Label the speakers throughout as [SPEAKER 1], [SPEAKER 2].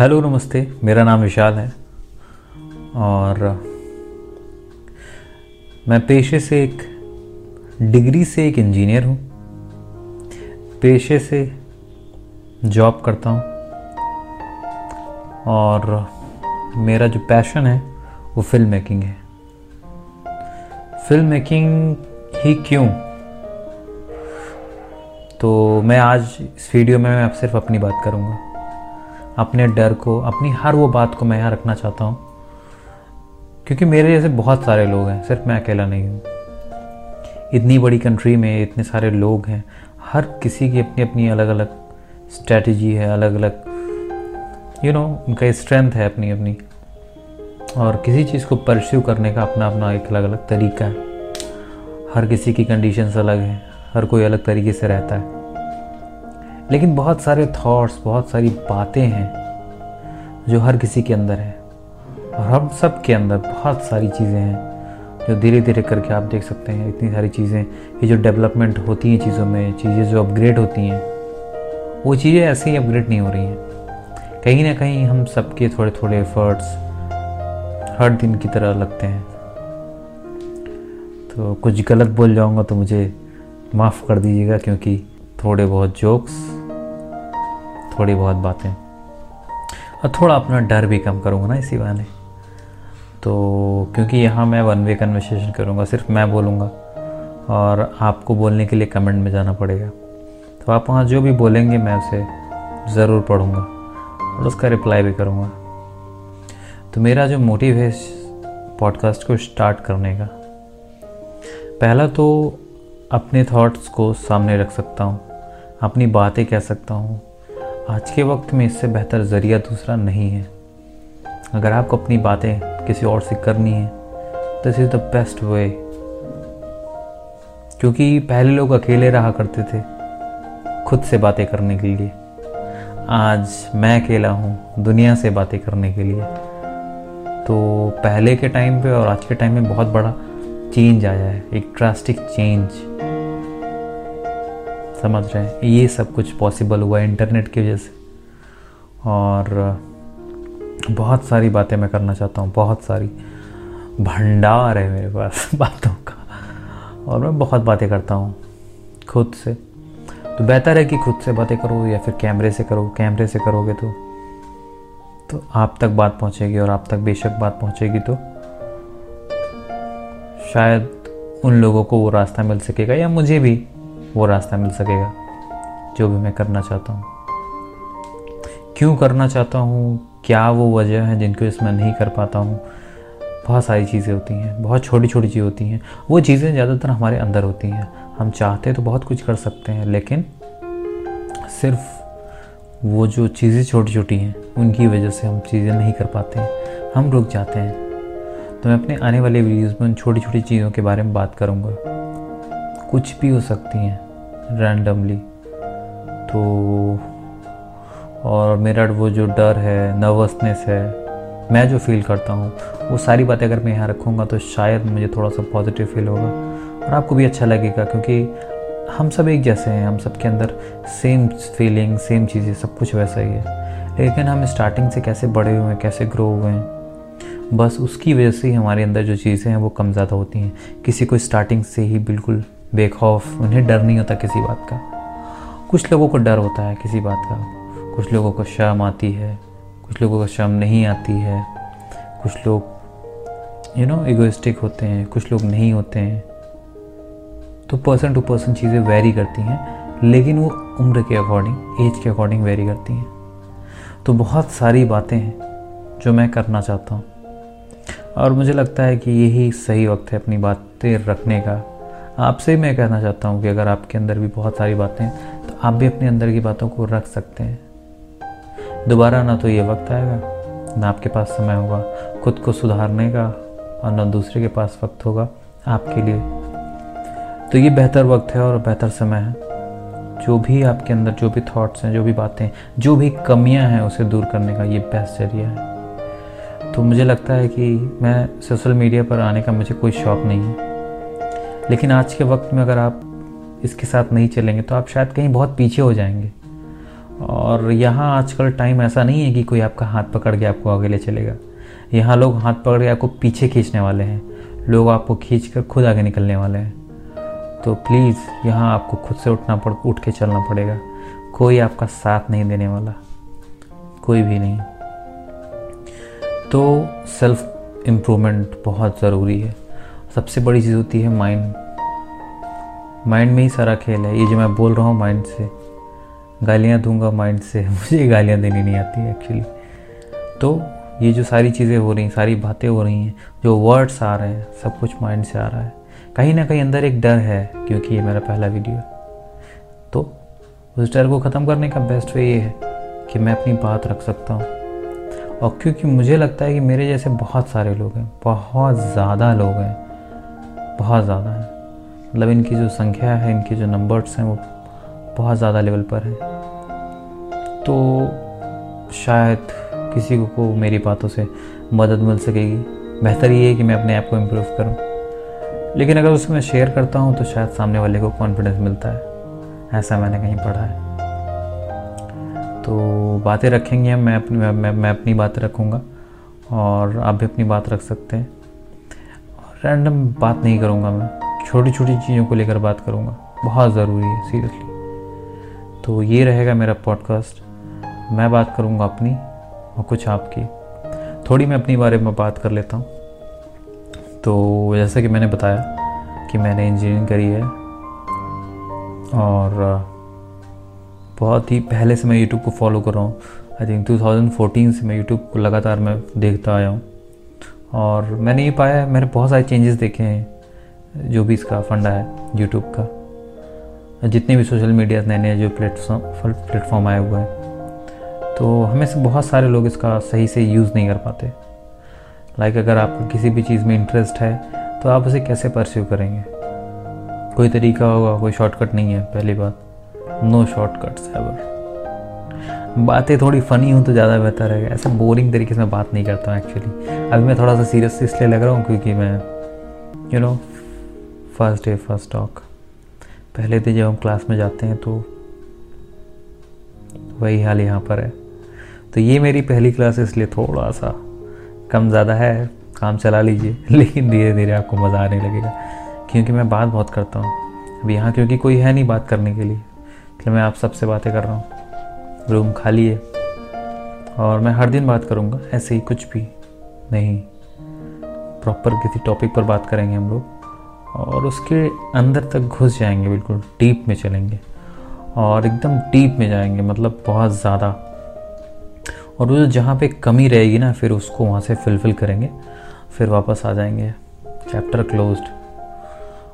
[SPEAKER 1] Hello, नमस्ते। मेरा नाम विशाल है। और मैं पेशे से एक, डिग्री से एक इंजीनियर हूँ। पेशे से जॉब करता हूँ। और मेरा जो पैशन है, वो फ़िल्म मेकिंग है। फ़िल्म मेकिंग ही क्यों? तो मैं आज इस वीडियो में मैं सिर्फ़ अपनी बात करूँगा। अपने डर को, अपनी हर वो बात को मैं यहाँ रखना चाहता हूँ। क्योंकि मेरे जैसे बहुत सारे लोग हैं, सिर्फ़ मैं अकेला नहीं हूँ। इतनी बड़ी कंट्री में इतने सारे लोग हैं, हर किसी की अपनी अपनी अलग अलग स्ट्रेटजी है अलग अलग यू नो उनका स्ट्रेंथ है अपनी अपनी और किसी चीज़ को परस्यू करने का अपना अपना एक अलग अलग तरीका है। हर किसी की कंडीशंस अलग हैं, हर कोई अलग तरीके से रहता है। लेकिन बहुत सारे थॉट्स बहुत सारी बातें हैं जो हर किसी के अंदर है। और हम सब के अंदर बहुत सारी चीज़ें हैं जो धीरे धीरे करके आप देख सकते हैं। इतनी सारी चीज़ें ये जो डेवलपमेंट होती हैं चीज़ों में, चीज़ें जो अपग्रेड होती हैं, वो चीज़ें ऐसे ही अपग्रेड नहीं हो रही हैं। कहीं ना कहीं हम सबके थोड़े थोड़े एफर्ट्स हर दिन की तरह लगते हैं। तो कुछ गलत बोल जाऊँगा तो मुझे माफ़ कर दीजिएगा क्योंकि थोड़े बहुत जोक्स थोड़ी बहुत बातें। और थोड़ा अपना डर भी कम करूँगा ना इसी बहाने। तो क्योंकि यहाँ मैं वन वे कन्वर्सेशन करूँगा, सिर्फ़ मैं बोलूँगा और आपको बोलने के लिए कमेंट में जाना पड़ेगा। तो आप वहाँ जो भी बोलेंगे मैं उसे ज़रूर पढ़ूँगा और उसका रिप्लाई भी करूँगा। तो मेरा जो मोटिव है इस पॉडकास्ट को स्टार्ट करने का, पहला तो अपने थॉट्स को सामने रख सकता हूँ, अपनी बातें कह सकता हूँ आज के वक्त में इससे बेहतर ज़रिया दूसरा नहीं है। अगर आपको अपनी बातें किसी और से करनी है this is the best way क्योंकि पहले लोग अकेले रहा करते थे, खुद से बातें करने के लिए। आज मैं अकेला हूँ, दुनिया से बातें करने के लिए। तो पहले के टाइम पे और आज के टाइम में बहुत बड़ा चेंज आया है, एक ड्रास्टिक चेंज समझ रहे हैं। ये सब कुछ पॉसिबल हुआ इंटरनेट की वजह से। और, बहुत सारी बातें मैं करना चाहता हूँ, बहुत सारी। भंडार है मेरे पास बातों का। और मैं बहुत बातें करता हूँ, खुद से। तो बेहतर है कि खुद से बातें करो या फिर कैमरे से करो। कैमरे से करोगे तो तो आप तक बात पहुँचेगी और आप तक बेशक बात पहुँचेगी तो। शायद उन लोगों को वो रास्ता मिल सकेगा या मुझे भी। वो रास्ता मिल सकेगा, जो भी मैं करना चाहता हूँ। क्यों करना चाहता हूँ? क्या वो वजह है जिनको इसमें नहीं कर पाता हूँ? बहुत सारी चीज़ें होती हैं, बहुत छोटी छोटी चीज़ें होती हैं। वो चीज़ें ज़्यादातर हमारे अंदर होती हैं। हम चाहते तो बहुत कुछ कर सकते हैं, लेकिन सिर्फ़ वो जो चीज़ें छोटी छोटी हैं, उनकी वजह से हम चीज़ें नहीं कर पाते हैं। हम रुक जाते हैं। तो मैं अपने आने वाले वीडियोस में उन छोटी छोटी चीज़ों के बारे में बात करूँगा। कुछ भी हो सकती हैं रैंडमली तो और मेरा वो जो डर है नर्वसनेस है, मैं जो फील करता हूँ, वो सारी बातें अगर मैं यहाँ रखूँगा तो शायद मुझे थोड़ा सा पॉजिटिव फील होगा और आपको भी अच्छा लगेगा क्योंकि हम सब एक जैसे हैं, हम सब के अंदर सेम फीलिंग सेम चीज़ें, सब कुछ वैसा ही है। लेकिन हम स्टार्टिंग से कैसे बड़े हुए हैं, कैसे ग्रो हुए हैं, बस उसकी वजह से ही हमारे अंदर जो चीज़ें हैं वो कम ज़्यादा होती हैं। किसी को स्टार्टिंग से ही बिल्कुल बेखौफ, उन्हें डर नहीं होता किसी बात का। कुछ लोगों को डर होता है किसी बात का। कुछ लोगों को शर्म आती है, कुछ लोगों को शर्म नहीं आती है। कुछ लोग यू नो इगोइस्टिक होते हैं, कुछ लोग नहीं होते हैं। तो पर्सन टू पर्सन चीज़ें वेरी करती हैं, लेकिन वो उम्र के अकॉर्डिंग एज के अकॉर्डिंग वेरी करती हैं। तो बहुत सारी बातें हैं जो मैं करना चाहता हूँ। और मुझे लगता है कि यही सही वक्त है अपनी बातें रखने का। आपसे मैं कहना चाहता हूँ कि अगर आपके अंदर भी बहुत सारी बातें हैं तो आप भी अपने अंदर की बातों को रख सकते हैं। दोबारा ना तो ये वक्त आएगा, ना आपके पास समय होगा, खुद को सुधारने का और ना दूसरे के पास वक्त होगा आपके लिए। तो ये बेहतर वक्त है और बेहतर समय है। जो भी आपके अंदर जो भी थॉट्स हैं, जो भी बातें जो भी कमियाँ हैं, उसे दूर करने का ये बेस्ट ज़रिया है। तो मुझे लगता है कि मैं सोशल मीडिया पर आने का मुझे कोई शौक़ नहीं है। लेकिन आज के वक्त में अगर आप इसके साथ नहीं चलेंगे तो आप शायद कहीं बहुत पीछे हो जाएँगे। और यहाँ आजकल टाइम ऐसा नहीं है कि कोई आपका हाथ पकड़ के आपको आगे ले चलेगा। यहाँ लोग हाथ पकड़ के आपको पीछे खींचने वाले हैं। लोग आपको खींच कर खुद आगे निकलने वाले हैं। तो प्लीज़ यहाँ आपको खुद से उठना पड़, उठ के चलना पड़ेगा। कोई आपका साथ नहीं देने वाला। कोई भी नहीं। तो सेल्फ इम्प्रूवमेंट बहुत ज़रूरी है। सबसे बड़ी चीज़ होती है माइंड माइंड में ही सारा खेल है। ये जो मैं बोल रहा हूँ माइंड से, गालियाँ दूँगा माइंड से। मुझे गालियाँ देनी नहीं आती एक्चुअली तो ये जो सारी चीज़ें हो रही हैं, सारी बातें हो रही हैं, जो वर्ड्स आ रहे हैं, सब कुछ माइंड से आ रहा है। कहीं ना कहीं अंदर एक डर है, क्योंकि ये मेरा पहला वीडियो तो उस डर को ख़त्म करने का बेस्ट वे ये है कि मैं अपनी बात रख सकता हूँ। और क्योंकि मुझे लगता है कि मेरे जैसे बहुत सारे लोग हैं, बहुत ज़्यादा लोग हैं बहुत ज़्यादा है। मतलब इनकी जो संख्या है इनके जो नंबर्स हैं वो बहुत ज़्यादा लेवल पर है। तो शायद किसी को, को मेरी बातों से मदद मिल सकेगी। बेहतर ये है कि मैं अपने आप को इम्प्रूव करूँ। लेकिन अगर उसको मैं शेयर करता हूँ तो शायद सामने वाले को कॉन्फिडेंस मिलता है। ऐसा मैंने कहीं पढ़ा है। तो बातें रखेंगे मैं अपनी मैं, मैं अपनी बातें रखूँगा और आप भी अपनी बात रख सकते हैं। रैंडम बात नहीं करूँगा मैं। छोटी छोटी चीज़ों को लेकर बात करूँगा। बहुत ज़रूरी है सीरियसली तो ये रहेगा मेरा पॉडकास्ट मैं बात करूँगा अपनी और कुछ आपकी। थोड़ी मैं अपनी बारे में बात कर लेता हूँ। तो जैसा कि मैंने बताया कि मैंने इंजीनियरिंग करी है और बहुत ही पहले से मैं यूट्यूब को फॉलो कर रहा हूँ। आई थिंक 2014 से मैं यूट्यूब को लगातार मैं देखता आया हूँ। और मैंने ये पाया, मैंने बहुत सारे चेंजेस देखे हैं, जो भी इसका फंडा है यूट्यूब का। जितने भी सोशल मीडिया नए नए जो प्लेटफॉर्म प्लेटफॉर्म आए हुए हैं तो हमें से बहुत सारे लोग इसका सही से यूज़ नहीं कर पाते। लाइक अगर आपको किसी भी चीज़ में इंटरेस्ट है तो आप उसे कैसे परस्यू करेंगे? कोई तरीका होगा, कोई शॉर्टकट नहीं है, पहली बात। नो शॉर्टकट्स एवर बातें थोड़ी फ़नी हो तो ज़्यादा बेहतर है। ऐसा बोरिंग तरीके से मैं बात नहीं करता हूँ एक्चुअली अभी मैं थोड़ा सा सीरियस इसलिए लग रहा हूँ क्योंकि मैं you know first day first talk पहले दिन जब हम क्लास में जाते हैं तो वही हाल यहाँ पर है। तो ये मेरी पहली क्लास है, इसलिए थोड़ा सा कम ज़्यादा है। काम चला लीजिए, लेकिन धीरे धीरे आपको मज़ा आने लगेगा। क्योंकि मैं बात बहुत करता हूँ। अब यहाँ क्योंकि कोई है नहीं बात करने के लिए, इसलिए मैं आप सबसे बातें कर रहा हूँ। रूम खाली है। और मैं हर दिन बात करूँगा, ऐसे ही कुछ भी नहीं। प्रॉपर किसी टॉपिक पर बात करेंगे हम लोग। और उसके अंदर तक घुस जाएँगे, बिल्कुल डीप में चलेंगे। और एकदम डीप में जाएँगे मतलब बहुत ज़्यादा। और वो जहाँ पे कमी रहेगी ना, फिर उसको वहाँ से फिलफिल करेंगे। फिर वापस आ जाएँगे। चैप्टर क्लोज्ड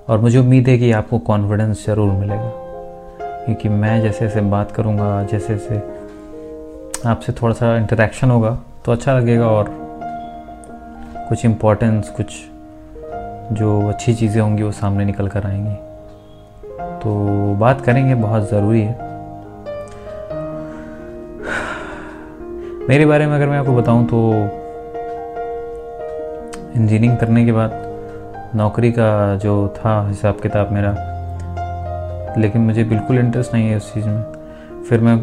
[SPEAKER 1] और मुझे उम्मीद है कि आपको कॉन्फिडेंस ज़रूर मिलेगा। क्योंकि मैं जैसे जैसे बात करूँगा, जैसे जैसे आपसे थोड़ा सा इंटरेक्शन होगा तो अच्छा लगेगा और कुछ इम्पोर्टेंस कुछ जो अच्छी चीज़ें होंगी वो सामने निकल कर आएँगी। तो बात करेंगे, बहुत ज़रूरी है। मेरे बारे में अगर मैं आपको बताऊँ तो इंजीनियरिंग करने के बाद नौकरी का जो था हिसाब किताब मेरा लेकिन मुझे बिल्कुल इंटरेस्ट नहीं है उस चीज़ में। फिर मैं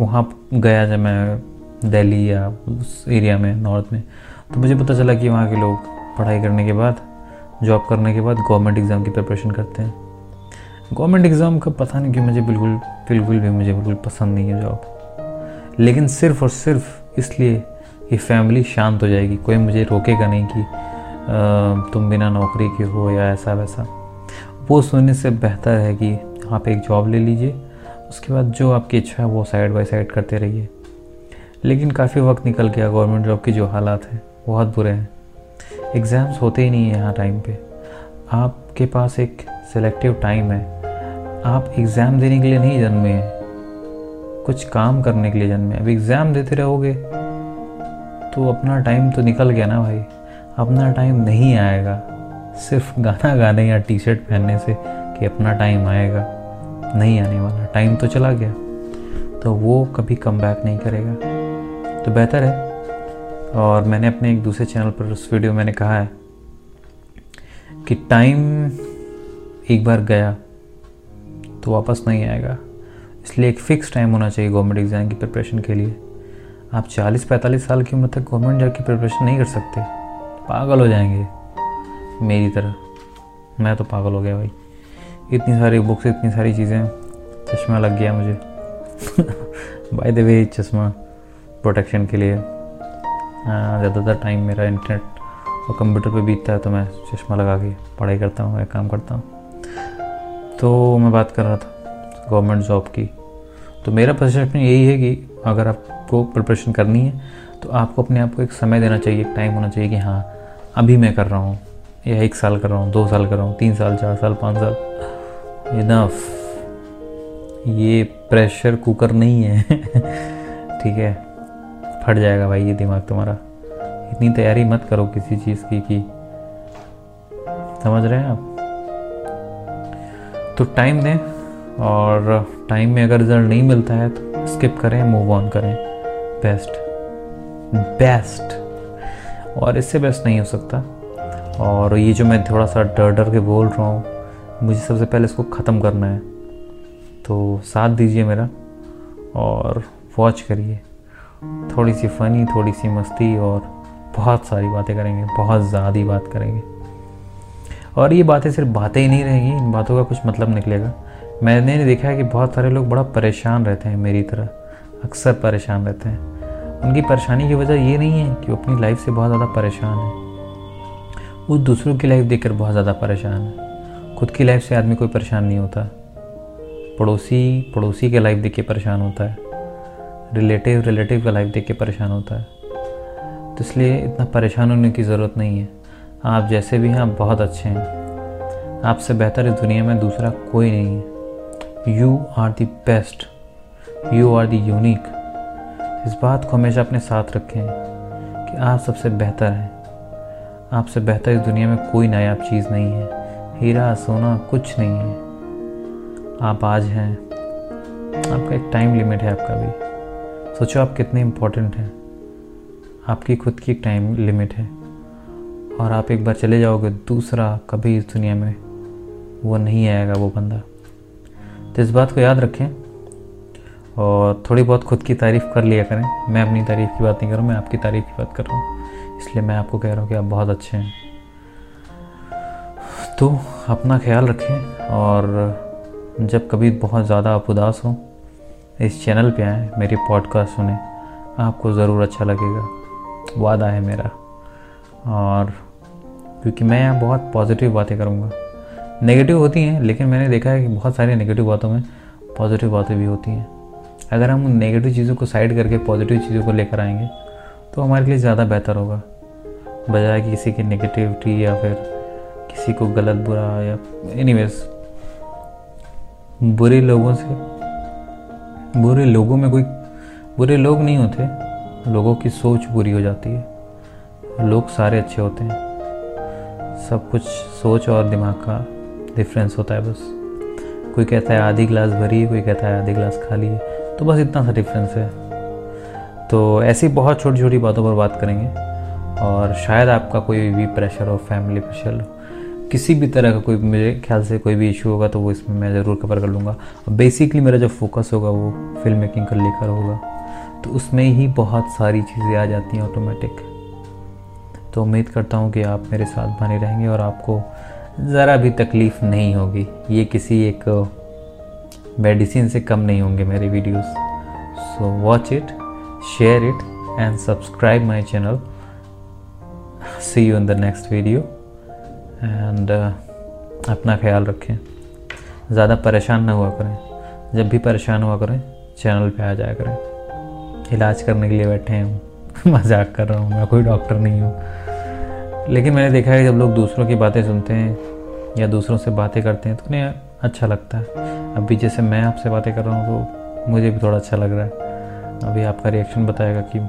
[SPEAKER 1] वहाँ गया जब मैं दिल्ली या उस एरिया में नॉर्थ में। तो मुझे पता चला कि वहाँ के लोग पढ़ाई करने के बाद जॉब करने के बाद गवर्नमेंट एग्ज़ाम की प्रिपरेशन करते हैं। गवर्नमेंट एग्ज़ाम का पता नहीं क्यों मुझे बिल्कुल बिल्कुल भी मुझे बिल्कुल पसंद नहीं है जॉब लेकिन सिर्फ़ और सिर्फ़ इसलिए ये फैमिली शांत हो जाएगी। कोई मुझे रोकेगा नहीं कि तुम बिना नौकरी के हो या ऐसा वैसा वो सुनने से बेहतर है कि आप एक जॉब ले लीजिए। उसके बाद जो आपकी इच्छा है वो साइड बाय साइड करते रहिए। लेकिन काफ़ी वक्त निकल गया गवर्नमेंट जॉब के जो हालात हैं, बहुत बुरे हैं। एग्ज़ाम्स होते ही नहीं हैं यहाँ टाइम पे। आपके पास एक सिलेक्टिव टाइम है। आप एग्ज़ाम देने के लिए नहीं जन्मे हैं। कुछ काम करने के लिए जन्मे अब एग्ज़ाम देते रहोगे तो अपना टाइम तो निकल गया ना भाई। अपना टाइम नहीं आएगा। सिर्फ़ गाना गाने या टी शर्ट पहनने से कि अपना टाइम आएगा, नहीं आने वाला। टाइम तो चला गया तो वो कभी कम बैक नहीं करेगा। तो बेहतर है। और मैंने अपने एक दूसरे चैनल पर उस वीडियो मैंने कहा है कि टाइम एक बार गया तो वापस नहीं आएगा। इसलिए एक फ़िक्स टाइम होना चाहिए गवर्नमेंट एग्ज़ाम की प्रिपरेशन के लिए। आप 40-45 साल की उम्र तक गवर्नमेंट जॉब की प्रिपरेशन नहीं कर सकते। पागल हो जाएँगे। मेरी तरह। मैं तो पागल हो गया भाई। इतनी सारी बुक्स इतनी सारी चीज़ें। चश्मा लग गया मुझे। बाय द वे चश्मा प्रोटेक्शन के लिए ज़्यादातर टाइम मेरा इंटरनेट और कंप्यूटर पे बीतता है तो मैं चश्मा लगा के पढ़ाई करता हूँ या काम करता हूँ। तो मैं बात कर रहा था गवर्नमेंट जॉब की। तो मेरा परसेप्शन यही है कि अगर आपको प्रिपरेशन करनी है तो आपको अपने आप को एक समय देना चाहिए, एक टाइम होना चाहिए कि हाँ अभी मैं कर रहा हूँ। या एक साल कर रहा हूँ, दो साल कर रहा हूँ, तीन साल, चार साल, पाँच साल। इनफ ये प्रेशर कुकर नहीं है। ठीक है। फट जाएगा भाई ये दिमाग तुम्हारा। इतनी तैयारी मत करो किसी चीज़ की कि समझ रहे हैं आप? तो टाइम दें और टाइम में अगर रिज़ल्ट नहीं मिलता है तो स्किप करें मूव ऑन करें। बेस्ट बेस्ट और इससे बेस्ट नहीं हो सकता। और ये जो मैं थोड़ा सा डर डर के बोल रहा हूँ, मुझे सबसे पहले इसको ख़त्म करना है। तो साथ दीजिए मेरा और वॉच करिए। थोड़ी सी फ़नी थोड़ी सी मस्ती और बहुत सारी बातें करेंगे, बहुत ज़्यादा बात करेंगे। और ये बातें सिर्फ़ बातें ही नहीं रहेंगी, इन बातों का कुछ मतलब निकलेगा। मैंने देखा है कि बहुत सारे लोग बड़ा परेशान रहते हैं मेरी तरह, अक्सर परेशान रहते हैं। उनकी परेशानी की वजह ये नहीं है कि वो अपनी लाइफ से बहुत ज़्यादा परेशान है। वो दूसरों की लाइफ देखकर बहुत ज़्यादा परेशान है। खुद की लाइफ से आदमी कोई परेशान नहीं होता। पड़ोसी पड़ोसी के लाइफ देख के परेशान होता है। रिलेटिव रिलेटिव का लाइफ देख के परेशान होता है। तो इसलिए इतना परेशान होने की ज़रूरत नहीं है। आप जैसे भी हैं, आप बहुत अच्छे हैं। आपसे बेहतर इस दुनिया में दूसरा कोई नहीं है। You are the best you are the unique इस बात को हमेशा अपने साथ रखें कि आप सबसे बेहतर हैं। आपसे बेहतर इस दुनिया में कोई नायाब चीज़ नहीं है। हीरा, सोना कुछ नहीं है। आप आज हैं। आपका एक टाइम लिमिट है आपका भी। सोचो आप कितने इम्पोर्टेंट हैं। आपकी खुद की एक टाइम लिमिट है। और आप एक बार चले जाओगे, दूसरा कभी इस दुनिया में वो नहीं आएगा, वो बंदा। तो इस बात को याद रखें और थोड़ी बहुत खुद की तारीफ़ कर लिया करें। मैं अपनी तारीफ़ की बात नहीं करूँ मैं आपकी तारीफ़ की बात कर रहा हूँ। इसलिए मैं आपको कह रहा हूँ कि आप बहुत अच्छे हैं। तो अपना ख्याल रखें और जब कभी बहुत ज़्यादा आप उदास हों, इस चैनल पे आए, मेरी पॉडकास्ट सुने, आपको ज़रूर अच्छा लगेगा। वादा है मेरा। और क्योंकि मैं यहाँ बहुत पॉजिटिव बातें करूँगा। नेगेटिव होती हैं, लेकिन मैंने देखा है कि बहुत सारी नेगेटिव बातों में पॉजिटिव बातें भी होती हैं। अगर हम उन नेगेटिव चीज़ों को साइड करके पॉजिटिव चीज़ों को लेकर आएँगे तो हमारे लिए ज़्यादा बेहतर होगा। बजाय कि किसी की नेगेटिविटी या फिर किसी को गलत बुरा या एनीवेज बुरे लोगों से, बुरे लोगों में कोई, बुरे लोग नहीं होते, लोगों की सोच बुरी हो जाती है। लोग सारे अच्छे होते हैं। सब कुछ सोच और दिमाग का डिफरेंस होता है बस। कोई कहता है आधी गिलास भरी है, कोई कहता है आधी गिलास खाली है तो बस इतना सा डिफरेंस है। तो ऐसी बहुत छोटी छोटी बातों पर बात करेंगे। और शायद आपका कोई भी प्रेशर हो फैमिली प्रेशर हो, किसी भी तरह का कोई मेरे ख्याल से कोई भी इशू होगा तो वो इसमें मैं ज़रूर कवर कर लूँगा। और बेसिकली मेरा जो फोकस होगा वो फ़िल्म मेकिंग कर लेकर होगा। तो उसमें ही बहुत सारी चीज़ें आ जाती हैं ऑटोमेटिक तो उम्मीद करता हूँ कि आप मेरे साथ बने रहेंगे और आपको ज़रा भी तकलीफ़ नहीं होगी। ये किसी एक मेडिसिन से कम नहीं होंगे मेरे videos so watch it share it and subscribe my channel see you in the next video and अपना ख्याल रखें। ज़्यादा परेशान ना हुआ करें। जब भी परेशान हुआ करें, चैनल पे आ जाया करें। इलाज करने के लिए बैठे हैं। मज़ाक कर रहा हूँ मैं, कोई डॉक्टर नहीं हूँ। लेकिन मैंने देखा है कि जब लोग दूसरों की बातें सुनते हैं या दूसरों से बातें करते हैं तो उन्हें अच्छा लगता है। अभी जैसे मैं आपसे बातें कर रहा हूँ तो मुझे भी थोड़ा अच्छा लग रहा है। अभी आपका रिएक्शन बताएगा कि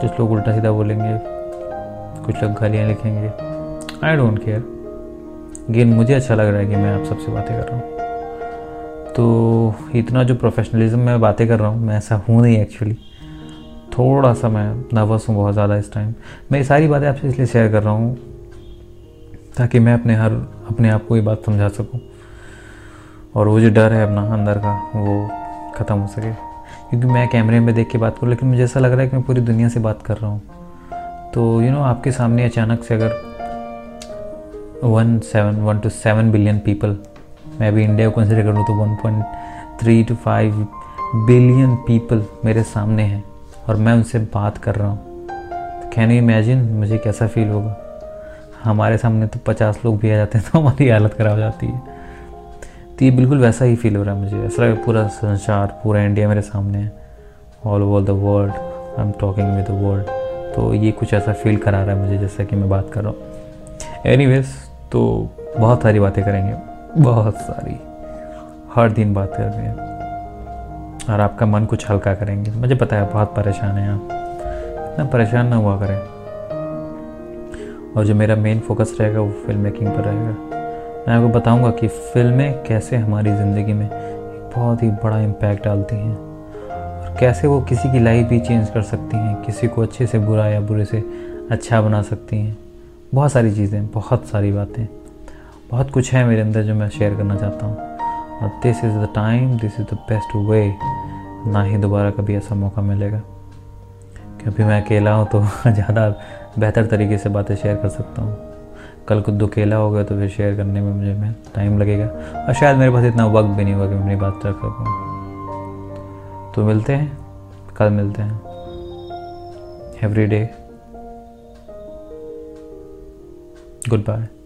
[SPEAKER 1] कुछ लोग उल्टा सीधा बोलेंगे। कुछ लोग गालियाँ लिखेंगे। आई डोंट केयर गेन मुझे अच्छा लग रहा है कि मैं आप सबसे बातें कर रहा हूँ। तो इतना जो प्रोफेशनलिज्म में बातें कर रहा हूँ, मैं ऐसा हूँ नहीं एक्चुअली थोड़ा सा मैं नर्वस हूँ बहुत ज़्यादा इस टाइम मैं ये सारी बातें आपसे इसलिए शेयर कर रहा हूँ ताकि मैं अपने हर, अपने आप को ये बात समझा सकूँ। और वो जो डर है अपना अंदर का, वो ख़त्म हो सके। क्योंकि मैं कैमरे में देख के बात करूँ, लेकिन मुझे ऐसा लग रहा है कि मैं पूरी दुनिया से बात कर रहा हूँ। तो यू you नो know, आपके सामने अचानक से अगर one seven one two seven billion people मैं अभी इंडिया को कंसिडर करूँ तो one point three two five billion people मेरे सामने हैं और मैं उनसे बात कर रहा हूँ। कैन यू इमेजिन मुझे कैसा फील होगा? हमारे सामने तो पचास लोग भी आ जाते हैं तो हमारी हालत ख़राब हो जाती है। तो ये बिल्कुल वैसा ही फील हो रहा है मुझे। ऐसा पूरा संसार पूरा इंडिया मेरे सामने है। All over the world I am talking with the world तो ये कुछ ऐसा फील करा रहा है मुझे जैसा कि मैं बात कर रहा हूँ। एनी तो बहुत सारी बातें करेंगे। बहुत सारी। हर दिन बात कर रहे हैं। और आपका मन कुछ हल्का करेंगे। मुझे पता है, बहुत परेशान है आप। इतना परेशान ना हुआ करें। और जो मेरा मेन फोकस रहेगा, वो फ़िल्म मेकिंग पर रहेगा। मैं आपको बताऊँगा कि फ़िल्में कैसे हमारी ज़िंदगी में एक बहुत ही बड़ा इम्पैक्ट डालती हैं। कैसे वो किसी की लाइफ भी चेंज कर सकती हैं, किसी को अच्छे से बुरा या बुरे से अच्छा बना सकती हैं? बहुत सारी चीज़ें, बहुत सारी बातें। बहुत कुछ है मेरे अंदर जो मैं शेयर करना चाहता हूँ। और this is the time this is the best way ना ही दोबारा कभी ऐसा मौका मिलेगा। क्योंकि मैं अकेला हूँ तो ज़्यादा बेहतर तरीके से बातें शेयर कर सकता हूँ। कल खुद अकेला हो गया तो फिर शेयर करने में मुझे मैं टाइम लगेगा। और शायद मेरे पास इतना वक्त भी नहीं होगा कि मैं अपनी बात रख सकूँ। तो मिलते हैं कल मिलते हैं। Every day good bye